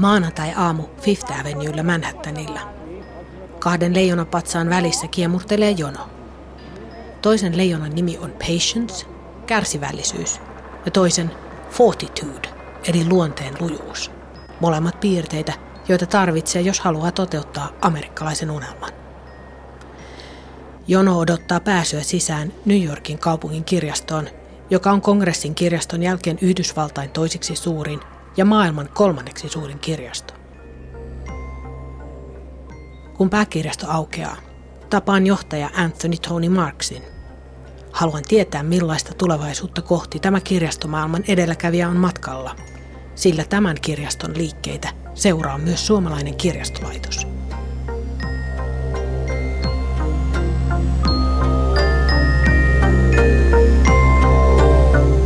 Maanantai-aamu Fifth Avenuella Manhattanilla. Kahden leijonapatsaan välissä kiemurtelee jono. Toisen leijonan nimi on Patience, kärsivällisyys, ja toisen Fortitude, eli luonteen lujuus. Molemmat piirteitä, joita tarvitsee, jos haluaa toteuttaa amerikkalaisen unelman. Jono odottaa pääsyä sisään New Yorkin kaupungin kirjastoon, joka on kongressin kirjaston jälkeen Yhdysvaltain toisiksi suurin ja maailman kolmanneksi suurin kirjasto. Kun pääkirjasto aukeaa, tapaan johtaja Anthony Tony Marksin. Haluan tietää, millaista tulevaisuutta kohti tämä kirjastomaailman edelläkävijä on matkalla, sillä tämän kirjaston liikkeitä seuraa myös suomalainen kirjastolaitos.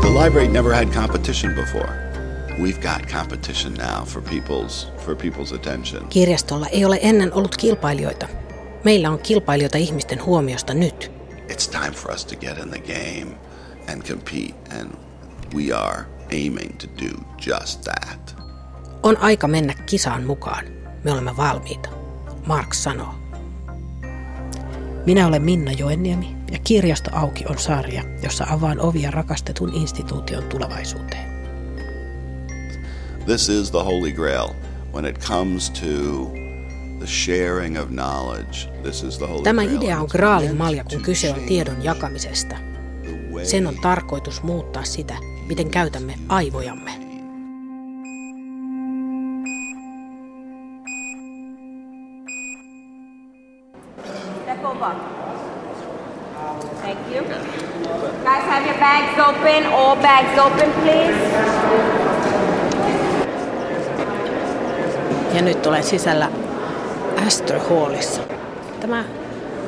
The library never had competition before. We've got competition now for people's, for people's attention. Kirjastolla ei ole ennen ollut kilpailijoita. Meillä on kilpailijoita ihmisten huomiosta nyt. It's time for us to get in the game and compete, and we are aiming to do just that. On aika mennä kisaan mukaan. Me olemme valmiita, Mark sanoo. Minä olen Minna Joenniemi ja Kirjasto auki on sarja, jossa avaan ovia rakastetun instituution tulevaisuuteen. This is the Holy Grail. When it comes to the sharing of knowledge, this is the Holy Tämä Grail. idea on graalin malja, kun kyse on tiedon jakamisesta. Sen on tarkoitus muuttaa sitä, miten käytämme aivojamme. Thank you. Guys, have your bags open. All bags open, please. Ja nyt olen sisällä Astor Hallissa. Tämä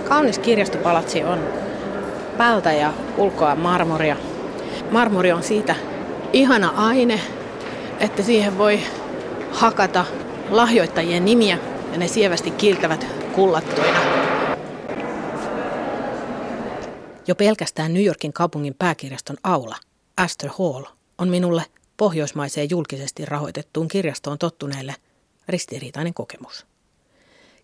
kaunis kirjastopalatsi on päältä ja ulkoa marmoria. Marmori on siitä ihana aine, että siihen voi hakata lahjoittajien nimiä ja ne sievästi kiiltävät kullattuina. Jo pelkästään New Yorkin kaupungin pääkirjaston aula, Astor Hall, on minulle pohjoismaiseen julkisesti rahoitettuun kirjastoon tottuneelle ristiriitainen kokemus.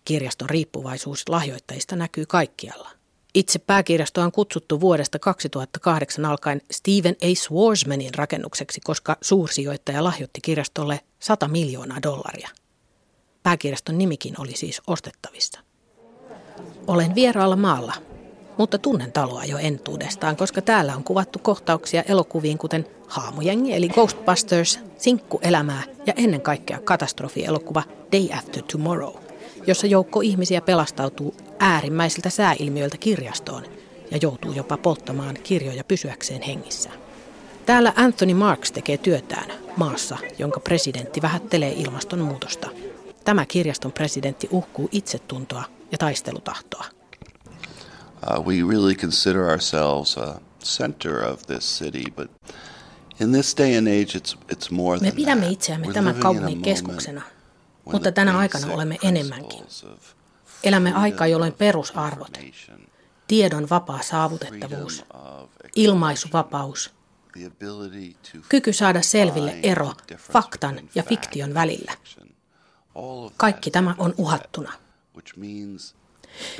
Kirjaston riippuvaisuus lahjoittajista näkyy kaikkialla. Itse pääkirjastoa on kutsuttu vuodesta 2008 alkaen Stephen A. Swarsmanin rakennukseksi, koska suursijoittaja lahjoitti kirjastolle 100 miljoonaa dollaria. Pääkirjaston nimikin oli siis ostettavissa. Olen vieraalla maalla, mutta tunnen taloa jo entuudestaan, koska täällä on kuvattu kohtauksia elokuviin kuten Haamujengi eli Ghostbusters, Sinkkuelämää ja ennen kaikkea katastrofielokuva Day After Tomorrow, jossa joukko ihmisiä pelastautuu äärimmäisiltä sääilmiöiltä kirjastoon ja joutuu jopa polttamaan kirjoja pysyäkseen hengissä. Täällä Anthony Marks tekee työtään maassa, jonka presidentti vähättelee ilmastonmuutosta. Tämä kirjaston presidentti uhkuu itsetuntoa ja taistelutahtoa. Uh, we really consider ourselves a center of this city, but in this day and age, it's it's more Me than pidämme that. itseämme tämän kaupungin keskuksena, mutta tänä aikana olemme enemmänkin. Elämme aikaa, jolloin perusarvot, tiedon vapaa saavutettavuus, ilmaisuvapaus, kyky saada selville ero faktan ja fiktion välillä. Kaikki tämä on uhattuna,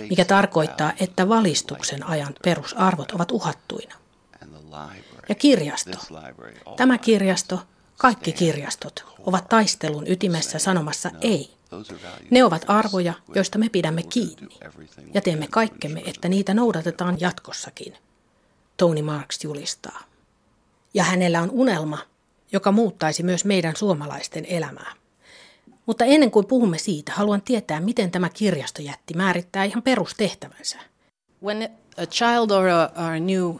mikä tarkoittaa, että valistuksen ajan perusarvot ovat uhattuina. Ja kirjasto, tämä kirjasto, kaikki kirjastot ovat taistelun ytimessä sanomassa ei. Ne ovat arvoja, joista me pidämme kiinni ja teemme kaikkemme, että niitä noudatetaan jatkossakin. Tony Marks julistaa. Ja hänellä on unelma, joka muuttaisi myös meidän suomalaisten elämää. Mutta ennen kuin puhumme siitä, haluan tietää, miten tämä kirjastojätti määrittää ihan perustehtävänsä. When a child or a, or a new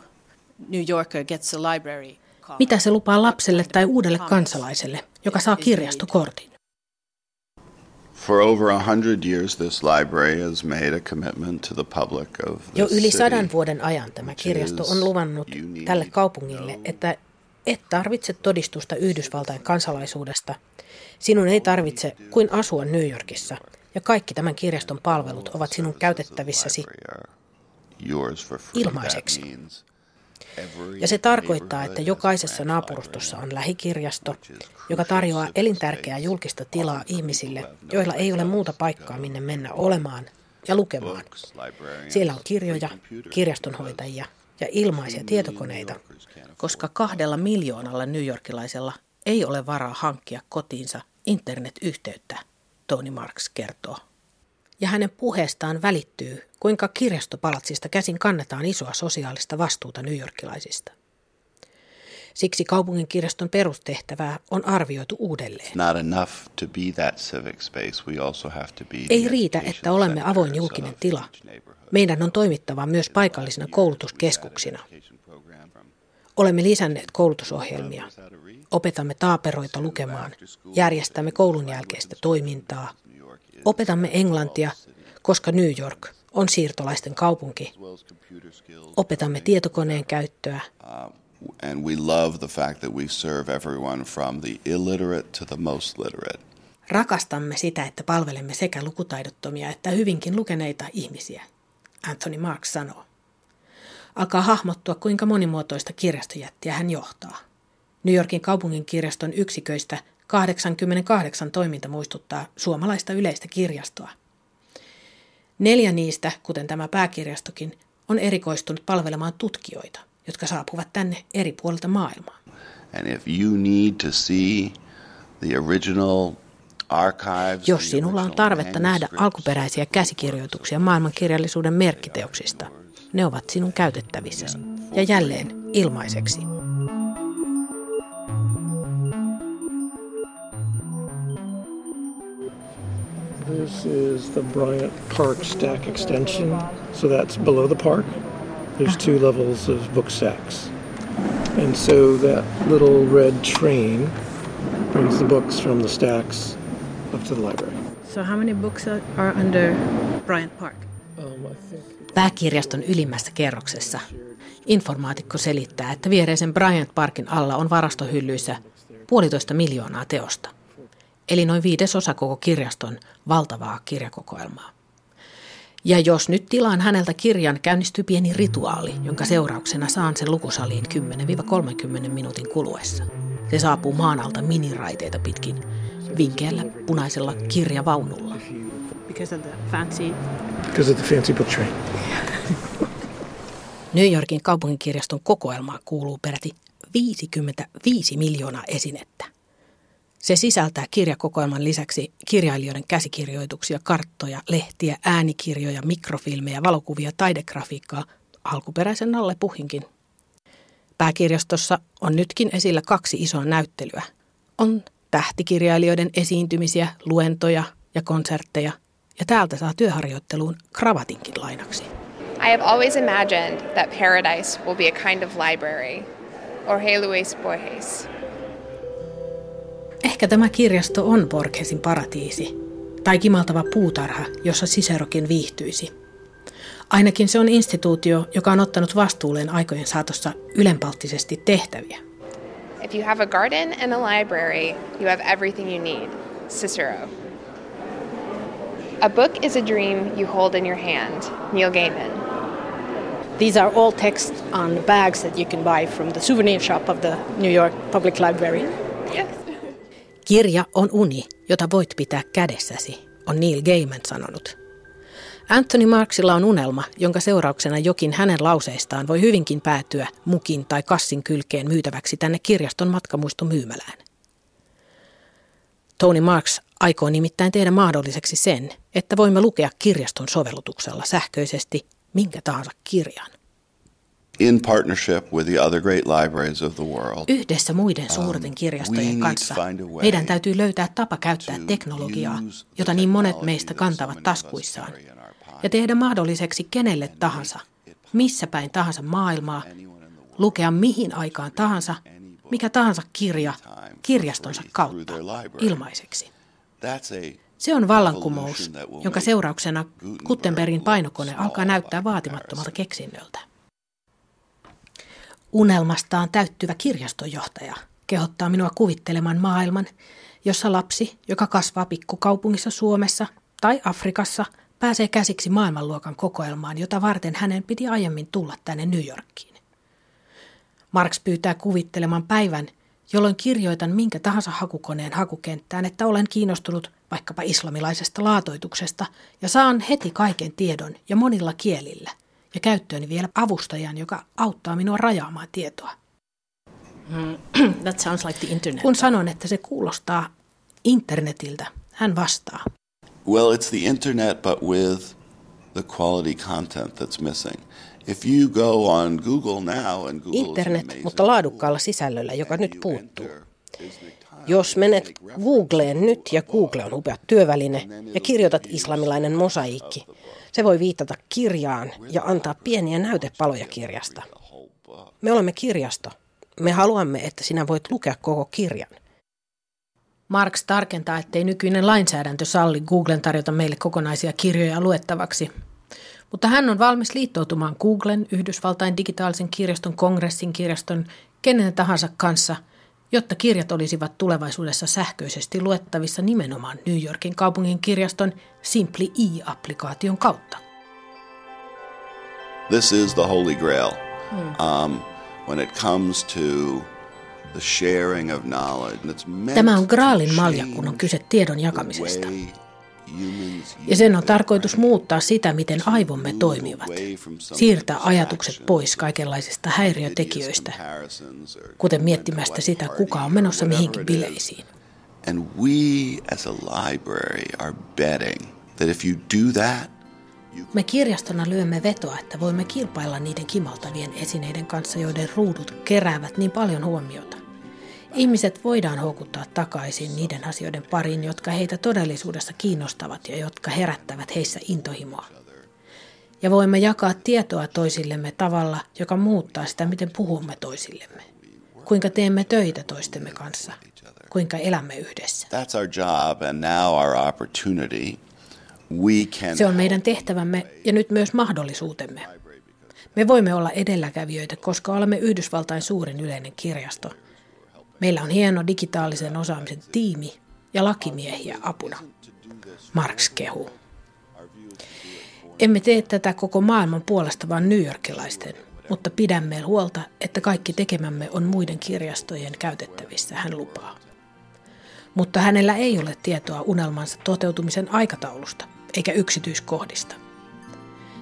New Yorker gets a library card, Mitä se lupaa lapselle tai uudelle kansalaiselle, joka saa kirjastokortin? For over a hundred years, this library has made a commitment to the public of Jo yli sadan vuoden ajan tämä kirjasto on luvannut tälle kaupungille, että et tarvitse todistusta Yhdysvaltain kansalaisuudesta. Sinun ei tarvitse kuin asua New Yorkissa. Ja kaikki tämän kirjaston palvelut ovat sinun käytettävissäsi ilmaiseksi. Ja se tarkoittaa, että jokaisessa naapurustossa on lähikirjasto, joka tarjoaa elintärkeää julkista tilaa ihmisille, joilla ei ole muuta paikkaa minne mennä olemaan ja lukemaan. Siellä on kirjoja, kirjastonhoitajia ja ilmaisia tietokoneita, koska kahdella miljoonalla newyorkilaisella ei ole varaa hankkia kotiinsa internetyhteyttä, Tony Marks kertoo. Ja hänen puheestaan välittyy, kuinka kirjastopalatsista käsin kannetaan isoa sosiaalista vastuuta newyorkilaisista. Siksi kaupungin kirjaston perustehtävää on arvioitu uudelleen. Ei riitä, että olemme avoin julkinen tila. Meidän on toimittava myös paikallisina koulutuskeskuksina. Olemme lisänneet koulutusohjelmia. Opetamme taaperoita lukemaan. Järjestämme koulun jälkeistä toimintaa. Opetamme englantia, koska New York on siirtolaisten kaupunki. Opetamme tietokoneen käyttöä. Rakastamme sitä, että palvelemme sekä lukutaidottomia että hyvinkin lukeneita ihmisiä, Anthony Marks sanoo. Alkaa hahmottua, kuinka monimuotoista kirjastojättiä hän johtaa. New Yorkin kaupungin kirjaston yksiköistä 88 toiminta muistuttaa suomalaista yleistä kirjastoa. Neljä niistä, kuten tämä pääkirjastokin, on erikoistunut palvelemaan tutkijoita, jotka saapuvat tänne eri puolilta maailmaa. And if you need to see the original archives, Jos sinulla on tarvetta nähdä alkuperäisiä käsikirjoituksia maailmankirjallisuuden merkkiteoksista, ne ovat sinun käytettävissäsi. Ja jälleen ilmaiseksi. This is the Bryant Park Stack Extension. So that's below the park. There's two levels of book stacks. And so that little red train brings the books from the stacks up to the library. So how many books are under Bryant Park? Um, Pääkirjaston ylimmässä kerroksessa informaatikko selittää, että viereisen Bryant Parkin alla on varastohyllyissä puolitoista miljoonaa teosta – eli noin viidesosa koko kirjaston valtavaa kirjakokoelmaa. Ja jos nyt tilaan häneltä kirjan, käynnistyy pieni rituaali, jonka seurauksena saan sen lukusaliin 10-30 minuutin kuluessa. Se saapuu maan alta miniraiteita pitkin, vinkeällä punaisella kirjavaunulla. Because of the fancy... Because of the fancy book train. New Yorkin kaupunginkirjaston kokoelmaan kuuluu peräti 55 miljoonaa esinettä. Se sisältää kirjakokoelman lisäksi kirjailijoiden käsikirjoituksia, karttoja, lehtiä, äänikirjoja, mikrofilmejä, valokuvia, taidegrafiikkaa, alkuperäisen Nalle Puhinkin. Pääkirjastossa on nytkin esillä kaksi isoa näyttelyä. On tähtikirjailijoiden esiintymisiä, luentoja ja konsertteja, ja täältä saa työharjoitteluun kravatinkin lainaksi. I have always imagined that paradise will be a kind of library, or Hey Luis Borges. Ehkä tämä kirjasto on Borgesin paratiisi, tai kimaltava puutarha, jossa Cicerokin viihtyisi. Ainakin se on instituutio, joka on ottanut vastuulleen aikojen saatossa ylenpalttisesti tehtäviä. If you have a garden and a library, you have everything you need. Cicero. A book is a dream you hold in your hand. Neil Gaiman. These are all texts on bags that you can buy from the souvenir shop of the New York Public Library. Yes. Kirja on uni, jota voit pitää kädessäsi, on Neil Gaiman sanonut. Anthony Marksilla on unelma, jonka seurauksena jokin hänen lauseistaan voi hyvinkin päätyä mukin tai kassin kylkeen myytäväksi tänne kirjaston matkamuistomyymälään. Tony Marks aikoo nimittäin tehdä mahdolliseksi sen, että voimme lukea kirjaston sovellutuksella sähköisesti minkä tahansa kirjan. In partnership with the other great libraries of the world. Yhdessä muiden um, suurten kirjastojen kanssa meidän täytyy löytää tapa käyttää teknologiaa, jota niin monet meistä kantavat taskuissaan, ja tehdä mahdolliseksi kenelle tahansa, missä päin tahansa maailmaa, lukea mihin aikaan tahansa, mikä tahansa kirja kirjastonsa kautta ilmaiseksi. Se on vallankumous, jonka seurauksena Gutenbergin painokone alkaa näyttää vaatimattomalta keksinnöltä. Unelmastaan täyttyvä kirjastonjohtaja kehottaa minua kuvittelemaan maailman, jossa lapsi, joka kasvaa pikkukaupungissa Suomessa tai Afrikassa, pääsee käsiksi maailmanluokan kokoelmaan, jota varten hänen piti aiemmin tulla tänne New Yorkiin. Marx pyytää kuvittelemaan päivän, jolloin kirjoitan minkä tahansa hakukoneen hakukenttään, että olen kiinnostunut vaikkapa islamilaisesta laatoituksesta ja saan heti kaiken tiedon ja monilla kielillä ja käyttööni vielä avustajan, joka auttaa minua rajaamaan tietoa. Mm, that sounds like the internet. Kun sanon, että se kuulostaa internetiltä, hän vastaa. Well, it's the internet, but with the quality content that's missing. If you go on Google now and Google Internet, mutta laadukkaalla sisällöllä, joka nyt puuttuu. Jos menet Googleen nyt, ja Google on upea työväline, ja kirjoitat islamilainen mosaikki, se voi viitata kirjaan ja antaa pieniä näytepaloja kirjasta. Me olemme kirjasto. Me haluamme, että sinä voit lukea koko kirjan. Marx tarkentaa, ettei nykyinen lainsäädäntö salli Googlen tarjota meille kokonaisia kirjoja luettavaksi. Mutta hän on valmis liittoutumaan Googlen, Yhdysvaltain digitaalisen kirjaston, kongressin kirjaston, kenen tahansa kanssa, jotta kirjat olisivat tulevaisuudessa sähköisesti luettavissa nimenomaan New Yorkin kaupungin kirjaston Simply E-applikaation kautta. This is the holy grail. Um, when it comes to the sharing of knowledge, and it's meant Tämä on Graalin malja, kun on kyse tiedon jakamisesta. Ja sen on tarkoitus muuttaa sitä, miten aivomme toimivat. Siirtää ajatukset pois kaikenlaisista häiriötekijöistä, kuten miettimästä sitä, kuka on menossa mihinkin bileisiin. And we as a library are betting that if you do that, Me kirjastona lyömme vetoa, että voimme kilpailla niiden kimaltavien esineiden kanssa, joiden ruudut keräävät niin paljon huomiota. Ihmiset voidaan houkuttaa takaisin niiden asioiden pariin, jotka heitä todellisuudessa kiinnostavat ja jotka herättävät heissä intohimoa. Ja voimme jakaa tietoa toisillemme tavalla, joka muuttaa sitä, miten puhumme toisillemme. Kuinka teemme töitä toistemme kanssa. Kuinka elämme yhdessä. that's our job and now our opportunity. We can Se on meidän tehtävämme ja nyt myös mahdollisuutemme. Me voimme olla edelläkävijöitä, koska olemme Yhdysvaltain suurin yleinen kirjasto. Meillä on hieno digitaalisen osaamisen tiimi ja lakimiehiä apuna. Marx kehuu. Emme tee tätä koko maailman puolesta, vaan newyorkilaisten, mutta pidämme huolta, että kaikki tekemämme on muiden kirjastojen käytettävissä, hän lupaa. Mutta hänellä ei ole tietoa unelmansa toteutumisen aikataulusta eikä yksityiskohdista.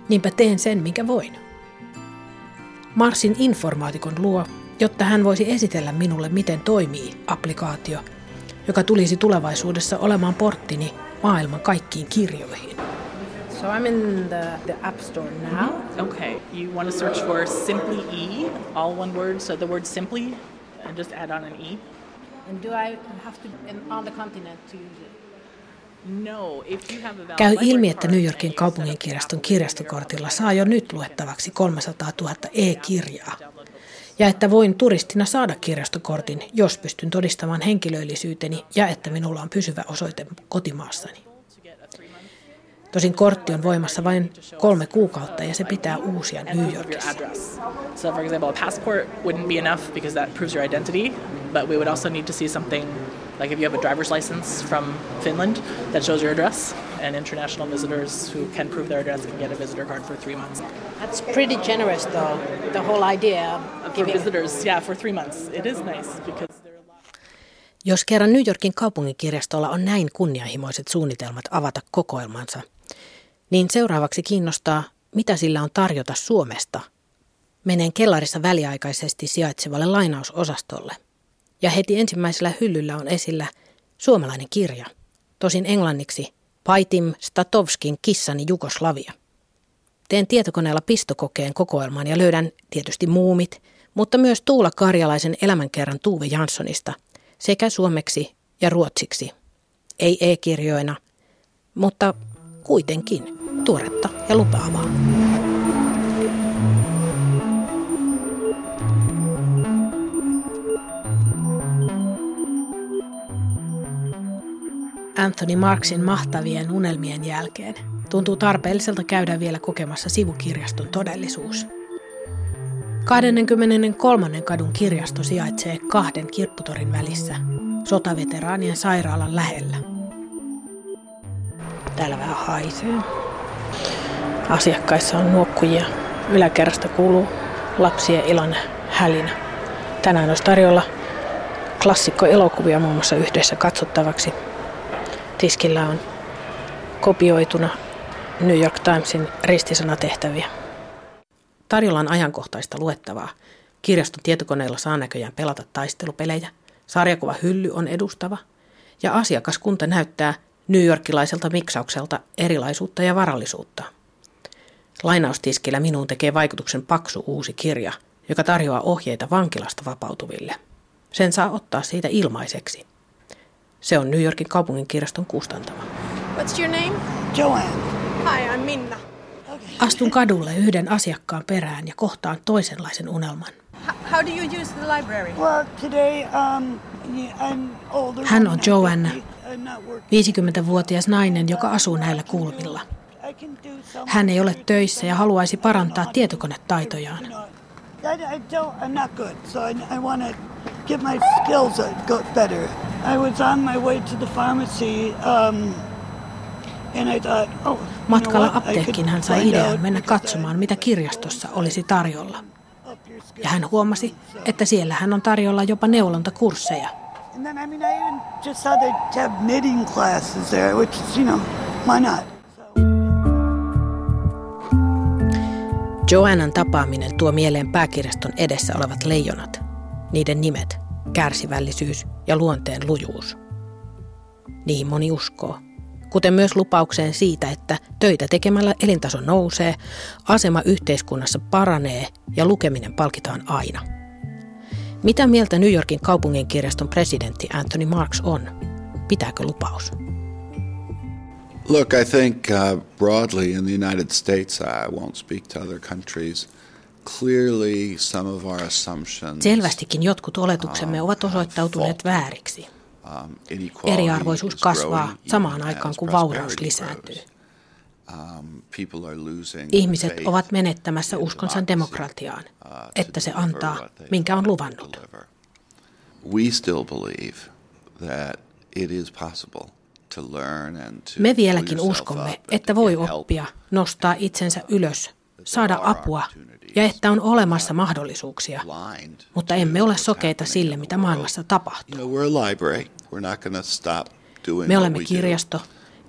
Niinpä teen sen, minkä voin. Marsin informaatikon luo, jotta hän voisi esitellä minulle, miten toimii applikaatio, joka tulisi tulevaisuudessa olemaan porttini maailman kaikkiin kirjoihin. So I'm in the, the App Store now. Okay, you want to search for Simply E, all one word, so the word Simply, and just add on an E. And do I have to in, on the continent to use it? No, if you have a valid Käy ilmi, että New Yorkin and you kaupungin set up kirjaston an kirjastokortilla saa jo nyt luettavaksi 300 000 e-kirjaa. Ja että voin turistina saada kirjastokortin, jos pystyn todistamaan henkilöllisyyteni ja että minulla on pysyvä osoite kotimaassani. Tosin kortti on voimassa vain kolme kuukautta ja se pitää uusia New Yorkissa. So, for example, a passport wouldn't be enough because that proves your identity, but we would also need to see something like if you have a driver's license from Finland that shows your address, and international visitors who can prove their address can get a visitor card for three months. That's pretty generous, though. The whole idea of For giving visitors, yeah, for three months. It is nice because there are a lot. Jos kerran New Yorkin kaupunginkirjastolla on näin kunnianhimoiset suunnitelmat avata kokoelmansa, niin seuraavaksi kiinnostaa, mitä sillä on tarjota Suomesta. Menen kellarissa väliaikaisesti sijaitsevalle lainausosastolle. Ja heti ensimmäisellä hyllyllä on esillä suomalainen kirja, tosin englanniksi Paitim Statovskin Kissani Jugoslavia. Teen tietokoneella pistokokeen kokoelman ja löydän tietysti muumit, mutta myös Tuula Karjalaisen elämänkerran Tuve Janssonista sekä suomeksi ja ruotsiksi. Ei e-kirjoina, mutta kuitenkin tuoretta ja lupaavaa. Anthony Marksin mahtavien unelmien jälkeen tuntuu tarpeelliselta käydä vielä kokemassa sivukirjaston todellisuus. 23. kadun kirjasto sijaitsee kahden kirpputorin välissä, sotaveteraanien sairaalan lähellä. Täällä vähän haisee. Asiakkaissa on nuokkujia. Yläkerrasta kuuluu lapsien iloinen hälinä. Tänään olisi tarjolla klassikkoelokuvia muun muassa yhdessä katsottavaksi. Tiskillä on kopioituna New York Timesin ristisanatehtäviä. Tarjolla on ajankohtaista luettavaa. Kirjaston tietokoneella saa näköjään pelata taistelupelejä. Sarjakuva hylly on edustava. Ja asiakaskunta näyttää New Yorkilaiselta miksaukselta erilaisuutta ja varallisuutta. Lainaustiskillä minuun tekee vaikutuksen paksu uusi kirja, joka tarjoaa ohjeita vankilasta vapautuville. Sen saa ottaa siitä ilmaiseksi. Se on New Yorkin kaupunginkirjaston kustantama. What's your name? Joanne. Hi, I'm Minna. Astun kadulle yhden asiakkaan perään ja kohtaan toisenlaisen unelman. How do you use the library? Well, today um, I'm older. Hän on Joanna, 50-vuotias nainen, joka asuu näillä kulmilla. Hän ei ole töissä ja haluaisi parantaa tietokonetaitojaan. Get my skills better. I was on my way to the pharmacy, um, and I thought, oh, Matkalla apteekkiin hän sai idean mennä katsomaan, mitä kirjastossa olisi tarjolla. Ja hän huomasi, että siellä hän on tarjolla jopa neulontakursseja. And then, I mean, I even just saw they have knitting classes there, which is, you know, why not? Joannan tapaaminen tuo mieleen pääkirjaston edessä olevat leijonat, niiden nimet, kärsivällisyys ja luonteen lujuus. Niihin moni uskoo, kuten myös lupaukseen siitä, että töitä tekemällä elintaso nousee, asema yhteiskunnassa paranee ja lukeminen palkitaan aina. Mitä mieltä New Yorkin kaupunginkirjaston presidentti Anthony Marks on? Pitääkö lupaus? Look, I think uh, broadly in the United States, I won't speak to other countries. Clearly, some of our assumptions. Selvästikin jotkut oletuksemme ovat osoittautuneet vääriksi. Um, Eriarvoisuus kasvaa samaan aikaan, kun vauraus lisääntyy. Um, Ihmiset ovat menettämässä uskonsa demokratiaan, uh, että se antaa, minkä on luvannut. Me vieläkin uskomme, että voi oppia, nostaa itsensä ylös, saada apua ja että on olemassa mahdollisuuksia, mutta emme ole sokeita sille, mitä maailmassa tapahtuu. Me olemme kirjasto,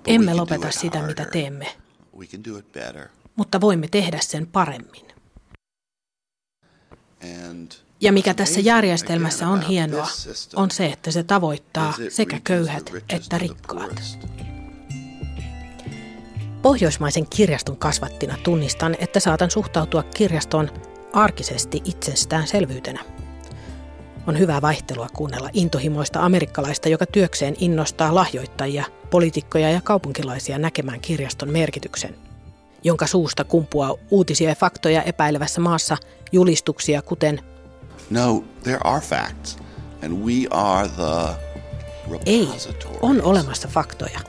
emme lopeta sitä, mitä teemme, mutta voimme tehdä sen paremmin. Ja mikä tässä järjestelmässä on hienoa, on se, että se tavoittaa sekä köyhät että rikkaat. Pohjoismaisen kirjaston kasvattina tunnistan, että saatan suhtautua kirjastoon arkisesti itsestäänselvyytenä. On hyvää vaihtelua kuunnella intohimoista amerikkalaista, joka työkseen innostaa lahjoittajia, poliitikkoja ja kaupunkilaisia näkemään kirjaston merkityksen, jonka suusta kumpuaa uutisia ja faktoja epäilevässä maassa julistuksia kuten No, there are facts, and we are the ei, on olemassa faktoja.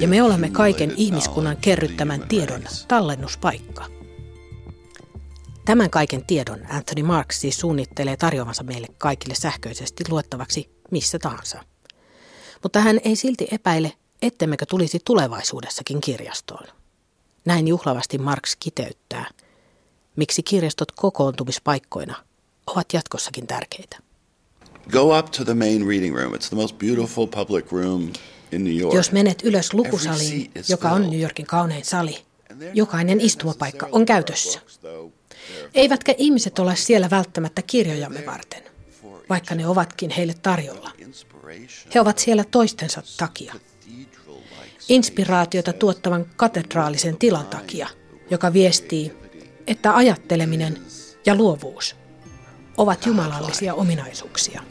Ja me olemme kaiken ihmiskunnan kerryttämän tiedon tallennuspaikka. Tämän kaiken tiedon Anthony Marks siis suunnittelee tarjoavansa meille kaikille sähköisesti luettavaksi missä tahansa. Mutta hän ei silti epäile, ettemmekö tulisi tulevaisuudessakin kirjastoon. Näin juhlavasti Marx kiteyttää, miksi kirjastot kokoontumispaikkoina ovat jatkossakin tärkeitä. Go up to the main reading room. It's the most beautiful public room in New York. Jos menet ylös lukusaliin, joka on New Yorkin kaunein sali, jokainen istumapaikka on käytössä. Eivätkä ihmiset ole siellä välttämättä kirjojamme varten, vaikka ne ovatkin heille tarjolla. He ovat siellä toistensa takia. Inspiraatiota tuottavan katedraalisen tilan takia, joka viestii, että ajatteleminen ja luovuus ovat jumalallisia ominaisuuksia.